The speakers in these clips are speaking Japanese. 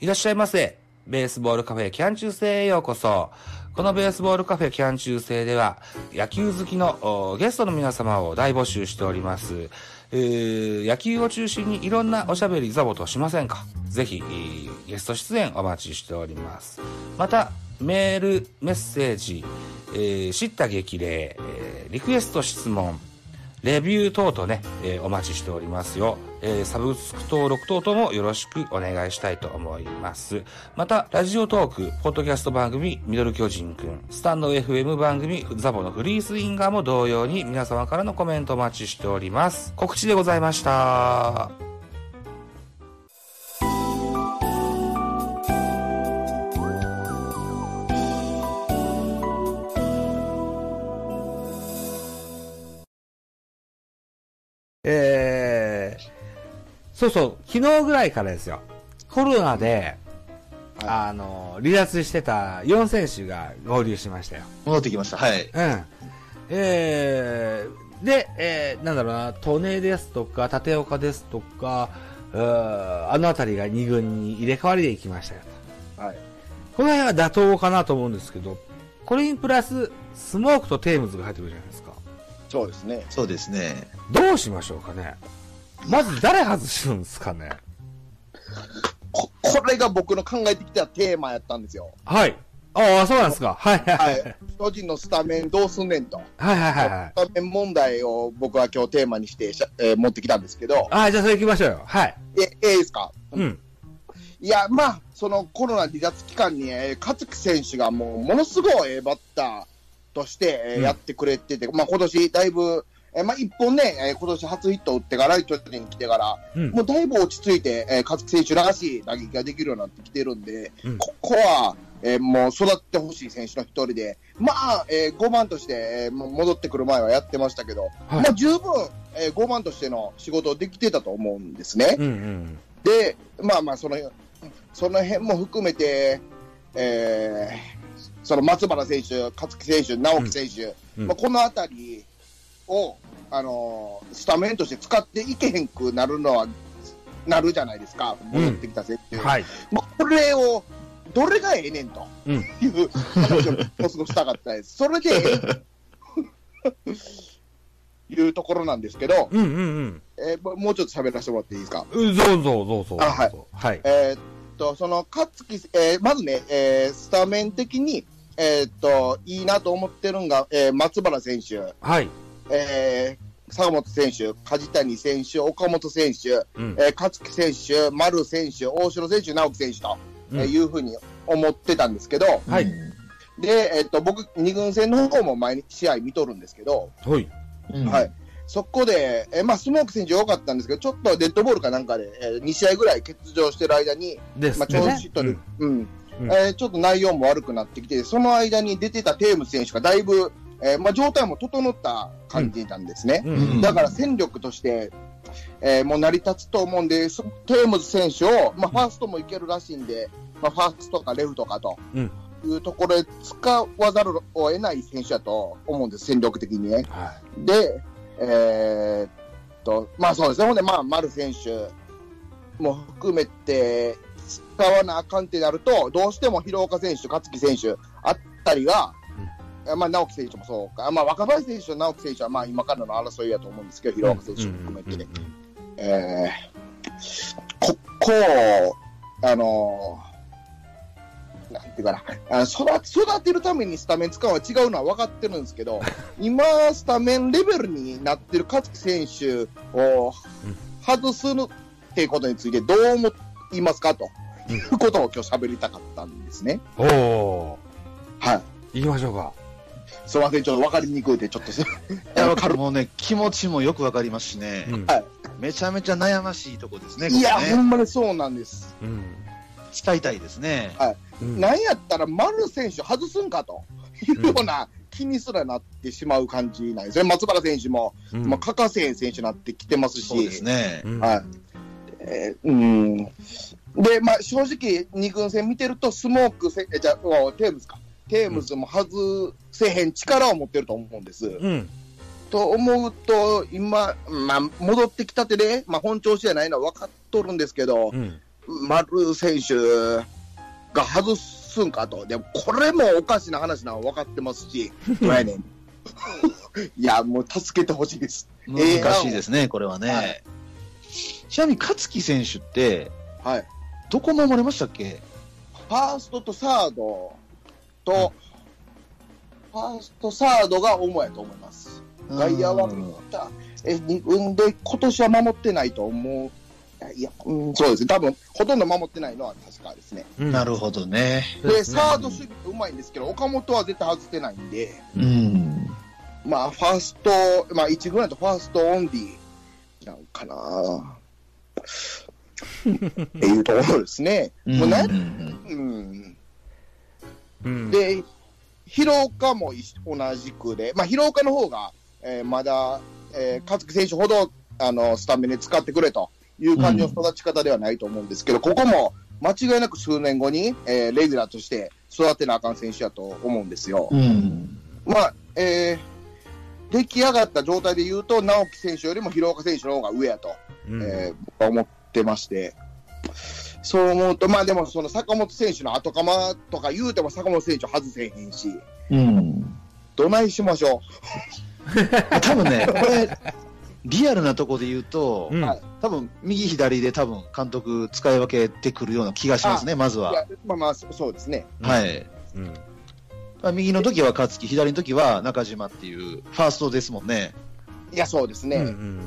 いらっしゃいませ。ベースボールカフェキャン中世へようこそ。このベースボールカフェキャン中世では、野球好きのゲストの皆様を大募集しております。えー野球を中心にいろんなおしゃべりザボとしませんか？ぜひ、ゲスト出演お待ちしております。また、メール、メッセージ、えー知った激励、えーリクエスト質問、レビュー等々ね、えーお待ちしておりますよ。えーサブスク登録等々もよろしくお願いしたいと思います。また、ラジオトーク、ポッドキャスト番組、ミドル巨人くん、スタンド FM 番組、ザボのフリースインガーも同様に皆様からのコメントお待ちしております。告知でございました。そうそう、昨日ぐらいからですよ。コロナで、あの、離脱してた4選手が合流しましたよ。戻ってきました。はい。うん。えー、で、えー、なんだろうな、利根ですとか、立岡ですとか、うーあのあたりが2軍に入れ替わりで行きましたよ。はい。この辺は妥当かなと思うんですけど、これにプラス、スモークとテームズが入ってくるじゃないですか。そうですね。そうですね。どうしましょうかね。まず誰外すんですかね？こ、これが僕の考えてきたテーマやったんですよ。はい。ああ、そうなんですか。はいはいは。はいい。巨人のスタメンどうすんねんと。はいはいはいはい。スタメン問題を僕は今日テーマにしてしゃ、えー持ってきたんですけど、ああ、じゃあそれ行きましょうよ。はい。え、ええですか？うん。いや、まあ、そのコロナ離脱期間に、えー、勝木選手がもう、ものすごいえーバッターとして、えーうんやってくれてて、まあ今年だいぶ、えーまあ一本ね、えー今年初ヒット打ってから、巨人に来てから、うん。もうだいぶ落ち着いて、えー、勝木選手らしい打撃ができるようになってきてるんで、うん。ここは、えーもう育ってほしい選手の一人で、まあ、えー5番として、えー戻ってくる前はやってましたけど、はい。まあ十分、えー5番としての仕事できてたと思うんですね。うんうん。で、まあまあ、その、その辺も含めて、えーその松原選手、勝木選手、直樹選手、うん。まあ、このあたりを、あのースタメンとして使っていけへんくなるのは、なるじゃないですか、うん戻ってきた選手。はい。まあ、これを、どれがええねんとうんいう話をもうすぐしたかったです。それでええ いうところなんですけど、うんうんうん。えーもうちょっと喋らせてもらっていいですか？うんどうぞどうぞ。あはい。はい。えーっと、その、勝木、えーまずね、えースタメン的に、えーっと、いいなと思ってるのが、えー松原選手、はい。えー坂本選手、梶谷選手、岡本選手、うん。えー勝木選手、丸選手、大城選手、直樹選手と、うんえーいうふうに思ってたんですけど、はいうんで、えーっと、僕、二軍戦の方も毎試合見とるんですけど、はい。うんはい。そこで、えーまあ、スモーク選手良かったんですけど、ちょっとデッドボールかなんかで、え2試合ぐらい欠場してる間に、まあ、ですね。調子とる、うんうんえーちょっと内容も悪くなってきて、その間に出てたテームズ選手がだいぶ、えーまあ、状態も整った感じなんですね。うん。うん。だから戦力として、えーもう成り立つと思うんで、そテームズ選手を、まあ、ファーストもいけるらしいんで、まあ、ファーストかレフトかとうん。いうところで使わざるを得ない選手だと思うんです、戦力的にね。はで、えーっと、まあそうですね、ほんで、まあ、丸選手も含めて、使わなあかんってなると、どうしても広岡選手、勝木選手あったりが、えまあ、直樹選手もそうか、まあ、若林選手と直樹選手は、まあ、今からの争いやと思うんですけど、い。広岡選手も含めて、えーここを、あのーなんていうかな、あ育育てるためにスタメン使うのは違うのは分かってるんですけど、今、スタメンレベルになってる勝木選手を外すっていうことについてどう思いますかとうんいうことを今日喋りたかったんですね。おおはい。行きましょうか。すみません、ちょっと分かりにくいで、ちょっとす、いや、わかる。もうね、気持ちもよくわかりますしね、うんはいめちゃめちゃ悩ましいとこですね、いや、ここね。ほんまにそうなんです。うん。使いたいですね。うんなんやったら丸選手外すんかというような気にすらなってしまう感じなんですね。松原選手も、うんまあ、欠かせへん選手になってきてますし。そうですね。うんはい。えーうん。で、まあ、正直、二軍戦見てると、スモークせ、えじゃあ、おテームズか。テームズも外せへん力を持ってると思うんです。うん。と思うと、今、まあ、戻ってきたてで、まあ、本調子じゃないのは分かっとるんですけど、うん。丸選手が外すんかと。でも、これもおかしな話なの分かってますし、やねん。いや、もう助けてほしいです。難しいですね、これはね。はいちなみに勝木選手って、はい。どこ守れましたっけファーストとサードと、ファースト、サードが主やと思います。外野はうんえ、二軍で今年は守ってないと思う。いや、うん、そうですね。多分、ほとんど守ってないのは確かですね。うんなるほどね。で、サード守備うまいんですけど、岡本は絶対外してないんで、うん。まあ、ファースト、まあ、1軍だとファーストオンリーなんかな っていうところですね。もうね、んうん。うん。で、広岡も同じくで、まあ、広岡の方が、えーまだ、えー、勝木選手ほど、あの、スタメンで使ってくれという感じの育ち方ではないと思うんですけど、ここも間違いなく数年後に、えーレギュラーとして育てなあかん選手だと思うんですよ。うん。まあ、えー出来上がった状態で言うと、直樹選手よりも広岡選手の方が上やと、うんえー僕は思ってまして、そう思うと、まあでも、その坂本選手の後釜とか言うても坂本選手外せへんし、うん。どないしましょ多分ね、これ、リアルなとこで言うと、うんはい多分右左で多分監督使い分けてくるような気がしますね、まずは。や、まあまあ、そそうですね。はい。うん。まあ、右の時は勝木、左の時は中島っていう、ファーストですもんね。いや、そうですね。うんうん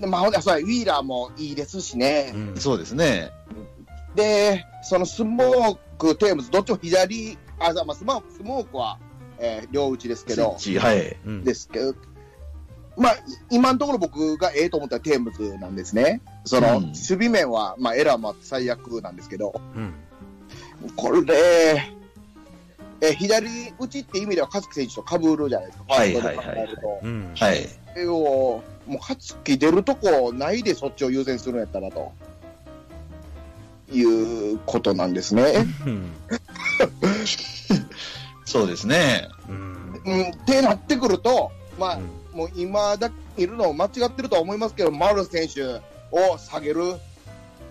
でまあ、ほんでそうウィーラーもいいですしね。うんそうですね。で、そのスモーク、テームズ、どっちも左、あ、まあ、スモークスモークは、えー両打ちですけど、はい。うんですけど、まあ、い今のところ僕がええと思ったらテームズなんですね。その、うん守備面は、まあ、エラーもあって最悪なんですけど、うんこれ、えー左打ちって意味では勝木選手と被るじゃないですか、ファーストで考えると。うんはい。それを、もう勝木出るとこないでそっちを優先するんやったらと。いうことなんですね。うんそうですね。うんうん、ってなってくると、まあ、うんもう今だけいるの間違ってるとは思いますけど、丸選手を下げる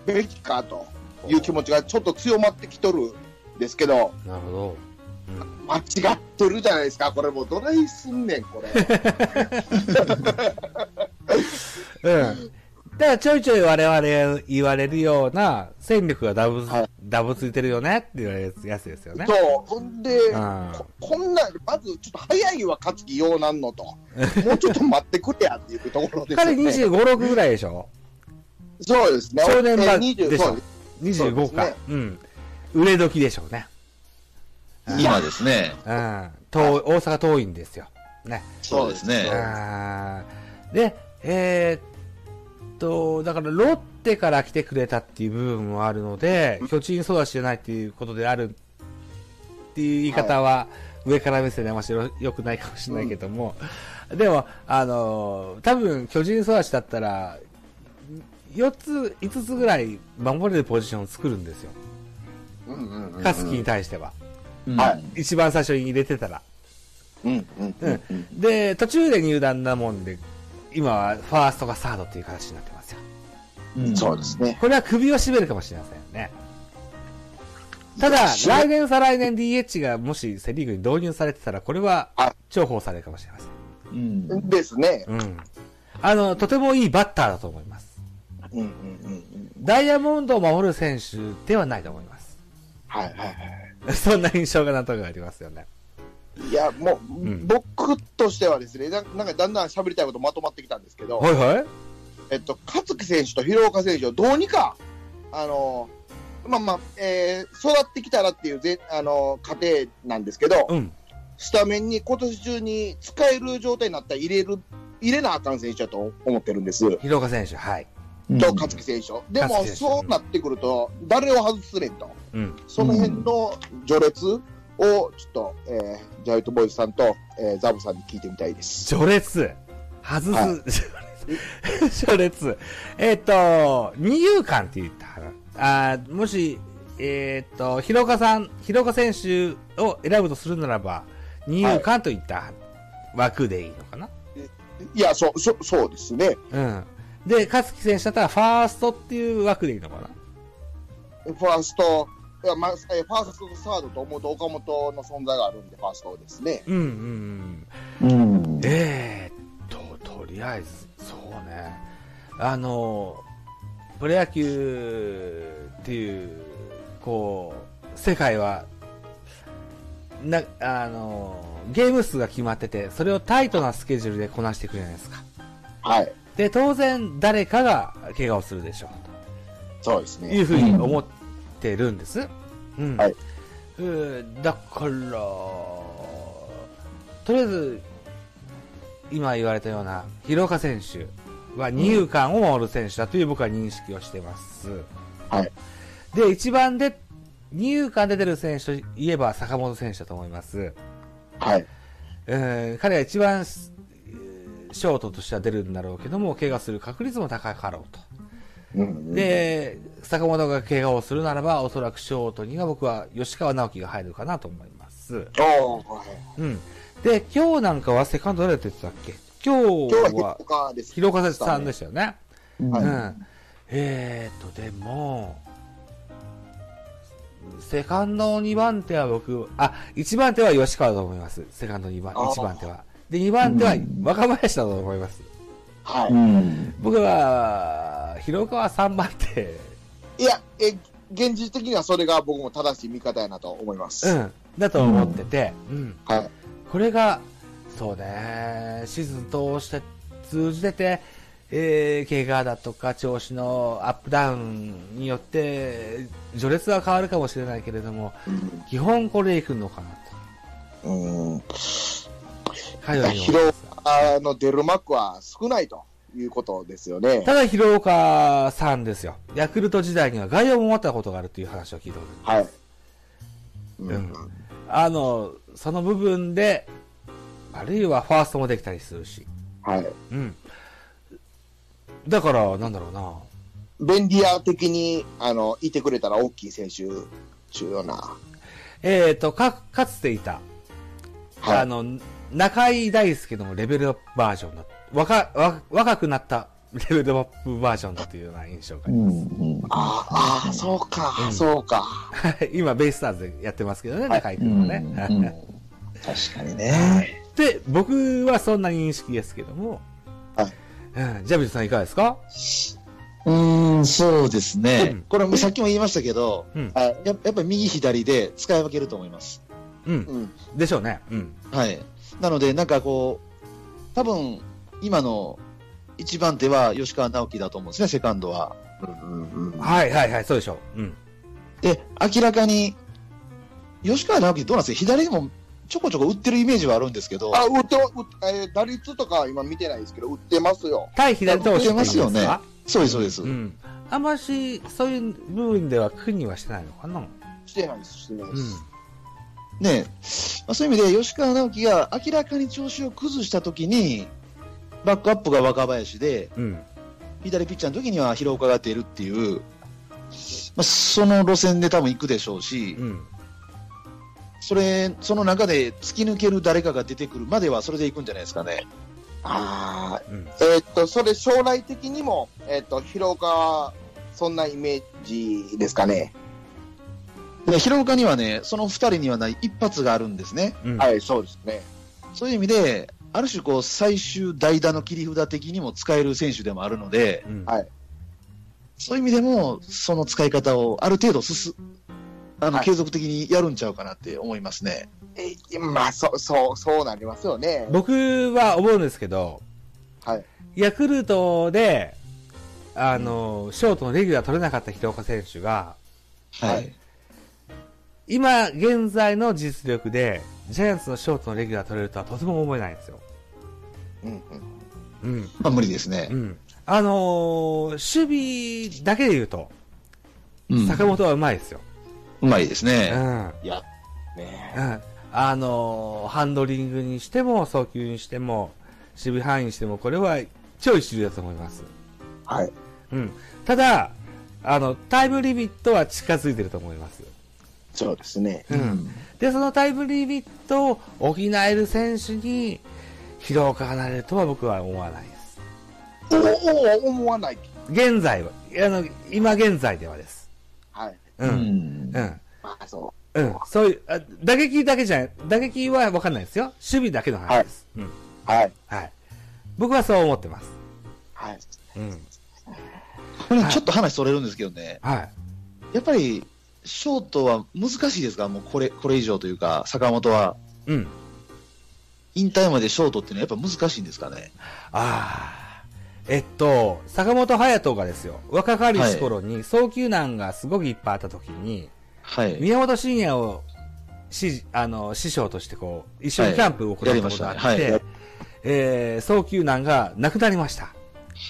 べきかという気持ちがちょっと強まってきとるんですけど、なるほど。間違ってるじゃないですか、これもうどないすんねん、これ。うん。だからちょいちょい我々が言われるような戦力がダブ、はいダブついてるよねって言われるやつですよね。そう、ほんで、うんここんな、まずちょっと早いわ、勝木ようなんのと、もうちょっと待ってくれやっていうところですよ彼ね。25、6ぐらいでしょ？そうですね。少年版えー20でしょ？そうですそうで25かすね。うん。売れ時でしょうね。うん今ですね。うん。遠い大阪遠いんですよ。ね。そうですね。で、えーっと、だからロッテから来てくれたっていう部分もあるので、巨人育ちじゃないっていうことであるっていう言い方は、上から目線であんましろ良くないかもしれないけども、でも、あのー多分巨人育ちだったら、4つ、5つぐらい守れるポジションを作るんですよ。うんうんうんうんカスキに対しては。うんはい一番最初に入れてたら。うんうんうんうんで、途中で入団なもんで、今はファーストがサードっていう形になってますよ。うんそうですね。これは首を絞めるかもしれませんね。ただ、来年再来年 DH がもしセリーグに導入されてたら、これはあ重宝されるかもしれません。うんですね。うん。あの、とてもいいバッターだと思います。うんうんうんうん。ダイヤモンドを守る選手ではないと思います。はいはいはい。そんな印象がなんとなくありますよね。いや、もう、ん僕としてはですね、ななんかだんだん喋りたいことまとまってきたんですけど、はいはい。えっと、勝木選手と広岡選手をどうにか、あの、まあまあ、えー育ってきたらっていうぜ、あの、過程なんですけど、うん。スタメンに今年中に使える状態になったら入れる、入れなあかん選手だと思ってるんです。広岡選手、はい。と、勝木選手を。でも、そうなってくると、誰を外すねんと。うん。その辺の序列を、ちょっと、えージャイトボーイズさんと、えーザブさんに聞いてみたいです。序列？外す。は 序列。えっ、と、二遊間って言ったかな。あーもし、えっ、と、広岡さん、広岡選手を選ぶとするならば、二遊間といった枠でいいのかな。いや、そう、そそうですね。うん。で、勝木選手だったら、ファーストっていう枠でいいのかな。ファースト、いやまあ、えファーストとサードと思うと岡本の存在があるんで、ファーストですね。うんうんうん。うん。えーっと、とりあえず、そうね。あの、プロ野球っていう、こう、世界は、な、あの、ゲーム数が決まってて、それをタイトなスケジュールでこなしていくじゃないですか。はい。で、当然、誰かが怪我をするでしょう。そうですね。というふうに思ってるんです。うん。はい。うんだから、とりあえず、今言われたような、広岡選手は二遊間を守る選手だという僕は認識をしてます。はい。で、一番で、二遊間で出る選手といえば坂本選手だと思います。はい。えー彼は一番、えーショートとしては出るんだろうけども、怪我する確率も高かろうと。うん、で、坂本が怪我をするならば、おそらくショートには僕は吉川直樹が入るかなと思います。うん。で、今日なんかはセカンド誰って言ってたっけ？今日今日は広は岡さんでしたよね。はいうん。えーと、でも、セカンド2番手は僕、あ、1番手は吉川だと思います。セカンド2番、あー1番手は。で、2番手は若林だと思います。はい。うん。僕は、広岡は3番手。いや、え、現実的にはそれが僕も正しい見方やなと思います。うん。だと思ってて、うん。はい。これが、そうね、シーズン通して、通じてて、えー、怪我だとか調子のアップダウンによって、序列は変わるかもしれないけれども、基本これでいくのかなと。うん。かように思います広岡の出る幕は少ないということですよね。ただ、広岡さんですよ。ヤクルト時代には外野を持ったことがあるという話を聞いたことある。はい。ううんあの、その部分で、あるいはファーストもできたりするし。はい。うん。だから、なんだろうな。便利屋的に、あの、いてくれたら大きい選手、重要な。えっ、と、か、かつていた、はいあの、中井大輔のレベルアップバージョンだ。若、わ若くなったレベルアップバージョンだというような印象があうります。ん。ああ、ああ、そうか、うんそうか。今、ベイスターズでやってますけどね、中井う君はん。ね。うん確かにね。で、僕はそんな認識ですけども。はいうん、ジャビルさんいかがですか？うーん、そうですね。うんこれ、さっきも言いましたけど、やっぱり右左で使い分けると思います。うん。うん。でしょうね。うん。はい。なので、なんかこう、多分、今の一番手は吉川直樹だと思うんですね、セカンドは。うんうんうん。はいはいはい、そうでしょう。うん。で、明らかに、吉川直樹どうなんですか？左にもちょこちょこ打ってるイメージはあるんですけど、あ、打って、打えー打率とかは今見てないですけど、打ってますよ。対左投手ってますよか？そうです、そうです。うん。あんまし、そういう部分では苦にはしてないのかな？してないです、してないです。ねまあ、そういう意味で吉川直樹が明らかに調子を崩したときに、バックアップが若林で、うん。うん。左ピッチャーの時には広岡が出るっていう、まあ、その路線で多分行くでしょうし、うん。それ、その中で突き抜ける誰かが出てくるまではそれで行くんじゃないですかね。ああ、うん。えーっと、それ将来的にも、えーっと、広岡は、そんなイメージですかね。で広岡にはね、その二人にはない一発があるんですね。うん。はい、そうですね。そういう意味で、ある種こう最終代打の切り札的にも使える選手でもあるので、うん。はいそういう意味でも、その使い方をある程度進あの、はい継続的にやるんちゃうかなって思いますね。えーまあ、そう、そう、そうなりますよね。僕は思うんですけど、はい。ヤクルトで、あの、ショートのレギュラー取れなかった広岡選手が、はい。はい今現在の実力で、ジャイアンツのショートのレギュラー取れるとはとても思えないんですよ。うんうん。うん。まあ無理ですねう。ん。あのー守備だけで言うと、うん坂本はうまいですよ。うまいですうん。ね。いや、ねうん。あのーハンドリングにしても、送球にしても、守備範囲にしても、これは超一流だと思います。はい。うん。ただ、あの、タイムリミットは近づいてると思います。そうですね。うん。で、そのタイムリミットを補える選手に、広岡がなれるとは僕は思わないです。おお、思わない。現在は、あの、今現在ではです。はい。うん。うん。ん。まあ、そうん。そういう、あ打撃だけじゃない、打撃はわかんないですよ。守備だけの話です。うん。う。はい。はい。僕はそう思ってます。はい。うん。これちょっと話それるんですけどね、はい。やっぱり、ショートは難しいですか？もうこれ、これ以上というか、坂本は。うん。引退までショートっていうのはやっぱ難しいんですかね？ああ。えっと、坂本勇人がですよ、若かりし頃に送球難がすごくいっぱいあった時に、はい。宮本慎也を師あの師匠としてこう、一緒にキャンプを行ったことがあって、えー、送球難がなくなりました。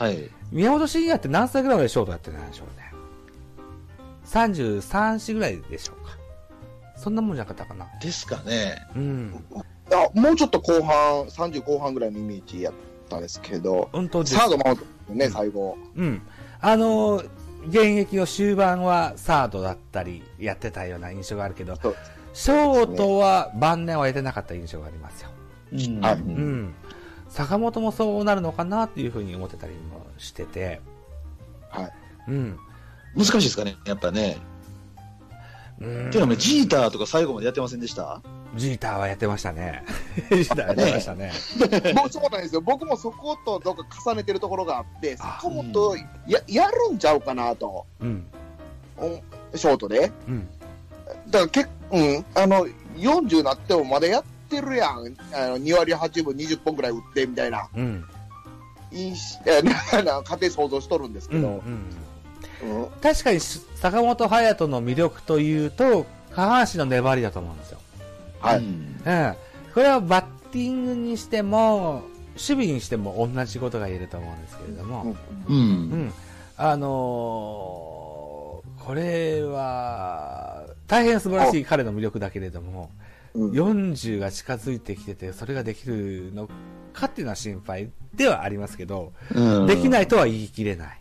はい。宮本慎也って何歳ぐらいまでショートやってたんでしょうね？33歳ぐらいでしょうか。そんなもんじゃなかったかな。ですかね。うん。いや、もうちょっと後半、30後半ぐらいのイメージやったんですけど、本当サード守ってね、最後。うん。あのー現役の終盤はサードだったりやってたような印象があるけど、そうショートは晩年はやってなかった印象がありますよ。うんはいうん。坂本もそうなるのかなっていうふうに思ってたりもしてて、はい。うん。難しいですかね、やっぱね。うんていうのも、ジーターとか最後までやってませんでした？ジーターはやってましたね。ジーターやってましたね。もうそうなんですよ。僕もそことどっか重ねてるところがあって、あ坂本、や、やるんちゃうかなと。うん。うんショートで。うん。だからけうん、あの、40なってもまだやってるやん。あの、2割8分20本ぐらい打って、みたいな。うん。いいし、えなな家庭想像しとるんですけうん。ど、うん。うん確かに坂本勇人の魅力というと、下半身の粘りだと思うんですよ。はい。うんうん。これはバッティングにしても、守備にしても同じことが言えると思うんですけれども、う。うんん。あのーこれは、大変素晴らしい彼の魅力だけれども、うん40が近づいてきてて、それができるのかっていうのは心配ではありますけど、うんできないとは言い切れない。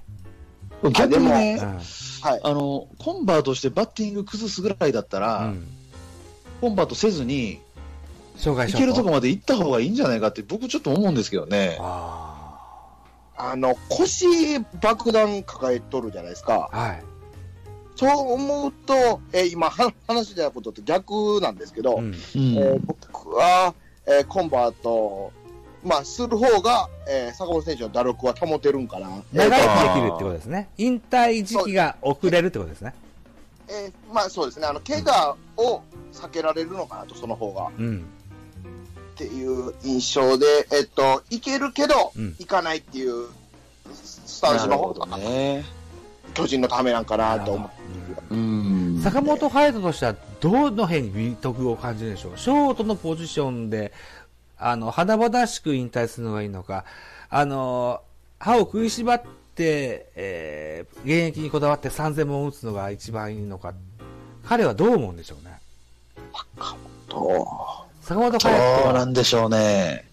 逆にねう、ん。はい。あの、コンバートしてバッティング崩すぐらいだったら、うん。コンバートせずに、障害者いけるとこまで行った方がいいんじゃないかって僕ちょっと思うんですけどね。ああの、腰爆弾抱えとるじゃないですか。あ。はい。そう思うと、えー今は話したことと逆なんですけど、うん。うんえー僕は、えーコンバート、まあ、する方が、えー坂本選手の打力は保てるんかな。長えー生きできるってことですね。引退時期が遅れるってことですね。えーまあそうですね、あの、怪我を避けられるのかなと、その方が。うん。っていう印象で、えっと、いけるけど、うんいかないっていうスタンスの方が、ね。巨人のためなんかなと思って。うん坂本勇人としては、どの辺に美徳を感じるでしょう？ショートのポジションで、あの、華々しく引退するのがいいのか、あの、歯を食いしばって、えー、現役にこだわって3000本打つのが一番いいのか、彼はどう思うんでしょうね？と坂本ど勇人は、うなんでしょうね？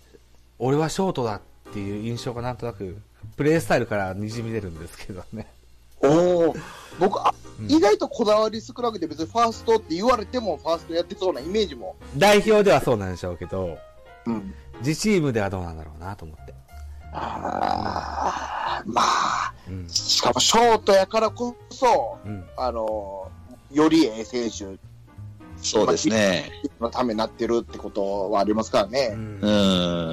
俺はショートだっていう印象がなんとなく、プレースタイルから滲み出るんですけどね。おお僕あ、うん意外とこだわり少なくて別にファーストって言われてもファーストやってそうなイメージも。代表ではそうなんでしょうけど、うん。自チームではどうなんだろうなと思って。あーまあ、うん。しかもショートやからこそ、うん。あのよりええ選手そうですね。のためになってるってことはありますからうね。んう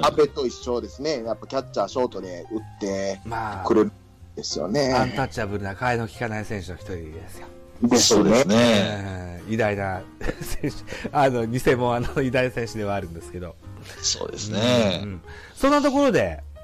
ん。阿部と一緒ですね。やっぱキャッチャーショートで打ってまあく、れるんですよアンね。タッチャブルな替えの利かない選手の一人ですよ。ですそうですね。偉大な選手、あの、偽物あの偉大な選手ではあるんですけど。そうですうね。んそんなところで、